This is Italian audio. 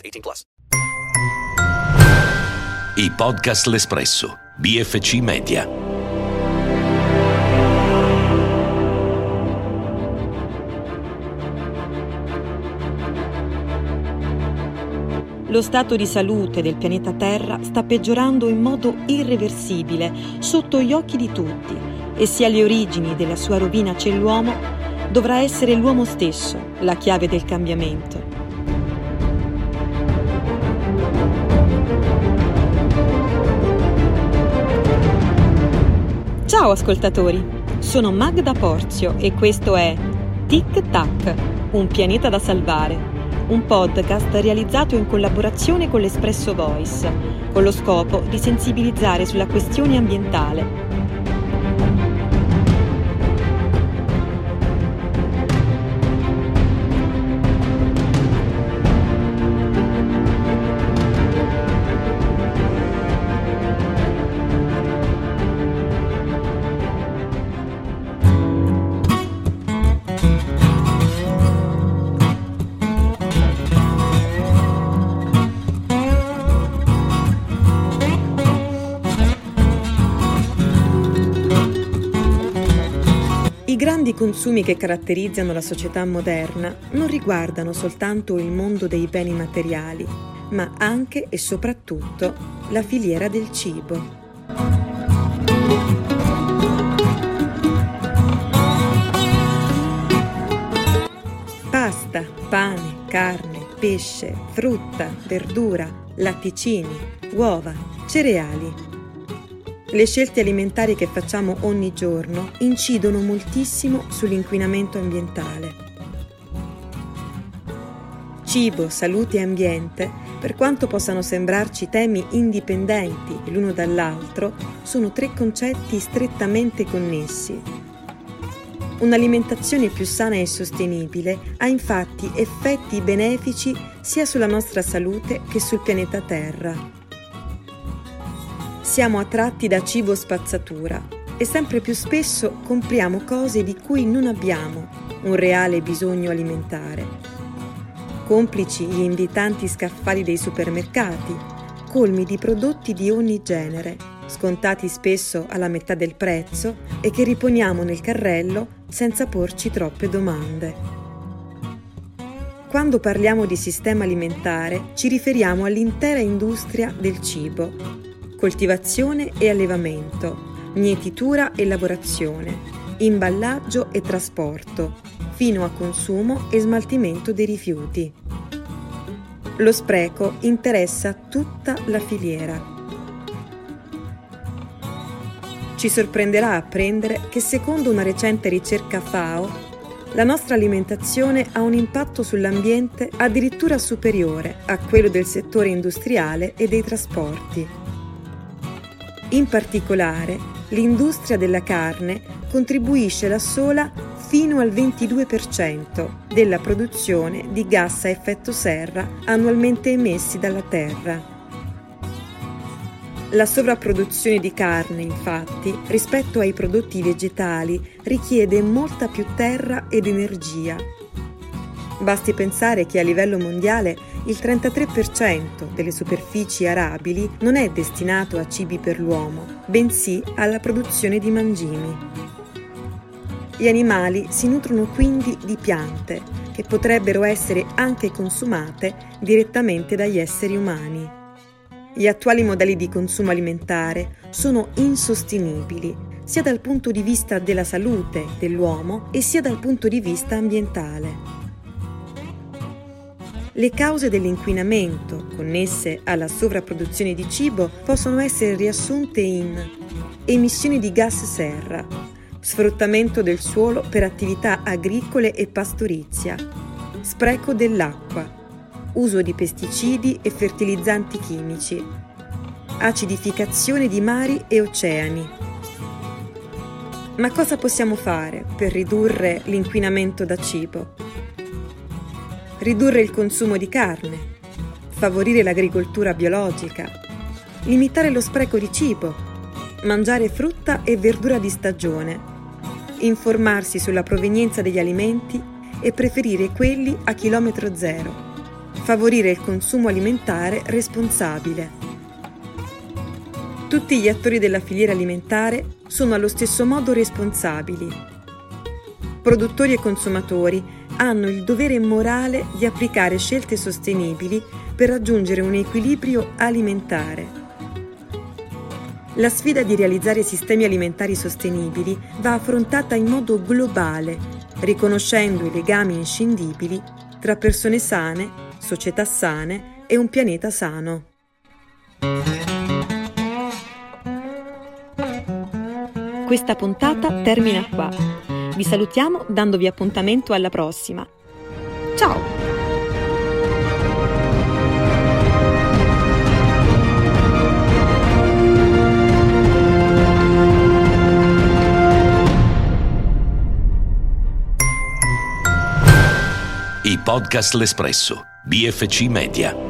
18 plus. I podcast L'Espresso. BFC Media. Lo stato di salute del pianeta Terra sta peggiorando in modo irreversibile sotto gli occhi di tutti e sia alle origini della sua rovina c'è l'uomo, dovrà essere l'uomo stesso la chiave del cambiamento. Ciao ascoltatori, sono Magda Porzio e questo è Tic Tac, un pianeta da salvare, un podcast realizzato in collaborazione con l'Espresso Voice, con lo scopo di sensibilizzare sulla questione ambientale. Grandi consumi che caratterizzano la società moderna non riguardano soltanto il mondo dei beni materiali, ma anche e soprattutto la filiera del cibo. Pasta, pane, carne, pesce, frutta, verdura, latticini, uova, cereali. Le scelte alimentari che facciamo ogni giorno incidono moltissimo sull'inquinamento ambientale. Cibo, salute e ambiente, per quanto possano sembrarci temi indipendenti l'uno dall'altro, sono tre concetti strettamente connessi. Un'alimentazione più sana e sostenibile ha infatti effetti benefici sia sulla nostra salute che sul pianeta Terra. Siamo attratti da cibo spazzatura e sempre più spesso compriamo cose di cui non abbiamo un reale bisogno alimentare. Complici gli invitanti scaffali dei supermercati, colmi di prodotti di ogni genere, scontati spesso alla metà del prezzo e che riponiamo nel carrello senza porci troppe domande. Quando parliamo di sistema alimentare ci riferiamo all'intera industria del cibo, coltivazione e allevamento, mietitura e lavorazione, imballaggio e trasporto, fino a consumo e smaltimento dei rifiuti. Lo spreco interessa tutta la filiera. Ci sorprenderà apprendere che secondo una recente ricerca FAO, la nostra alimentazione ha un impatto sull'ambiente addirittura superiore a quello del settore industriale e dei trasporti. In particolare, l'industria della carne contribuisce da sola fino al 22% della produzione di gas a effetto serra annualmente emessi dalla Terra. La sovrapproduzione di carne, infatti, rispetto ai prodotti vegetali, richiede molta più terra ed energia. Basti pensare che a livello mondiale il 33% delle superfici arabili non è destinato a cibi per l'uomo, bensì alla produzione di mangimi. Gli animali si nutrono quindi di piante, che potrebbero essere anche consumate direttamente dagli esseri umani. Gli attuali modelli di consumo alimentare sono insostenibili sia dal punto di vista della salute dell'uomo e sia dal punto di vista ambientale. Le cause dell'inquinamento connesse alla sovrapproduzione di cibo possono essere riassunte in emissioni di gas serra, sfruttamento del suolo per attività agricole e pastorizia, spreco dell'acqua, uso di pesticidi e fertilizzanti chimici, acidificazione di mari e oceani. Ma cosa possiamo fare per ridurre l'inquinamento da cibo? Ridurre il consumo di carne, favorire l'agricoltura biologica, limitare lo spreco di cibo, mangiare frutta e verdura di stagione, informarsi sulla provenienza degli alimenti e preferire quelli a chilometro zero, favorire il consumo alimentare responsabile. Tutti gli attori della filiera alimentare sono allo stesso modo responsabili. Produttori e consumatori hanno il dovere morale di applicare scelte sostenibili per raggiungere un equilibrio alimentare. La sfida di realizzare sistemi alimentari sostenibili va affrontata in modo globale, riconoscendo i legami inscindibili tra persone sane, società sane e un pianeta sano. Questa puntata termina qua. Vi salutiamo dandovi appuntamento alla prossima. Ciao! I podcast L'Espresso, BFC Media.